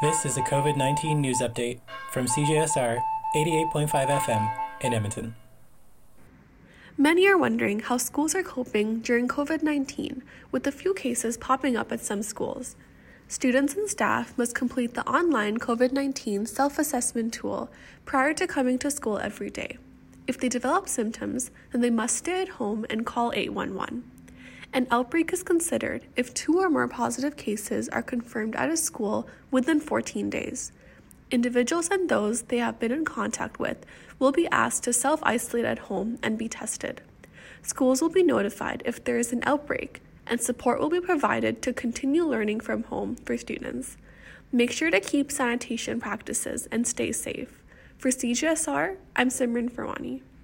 This is a COVID 19 news update from CJSR 88.5 FM in Edmonton. Many are wondering how schools are coping during COVID 19 with a few cases popping up at some schools. Students and staff must complete the online COVID 19 self assessment tool prior to coming to school every day. If they develop symptoms, then they must stay at home and call 811. An outbreak is considered if two or more positive cases are confirmed at a school within 14 days. Individuals and those they have been in contact with will be asked to self isolate at home and be tested. Schools will be notified if there is an outbreak, and support will be provided to continue learning from home for students. Make sure to keep sanitation practices and stay safe. For CJSR, I'm Simran Farwani.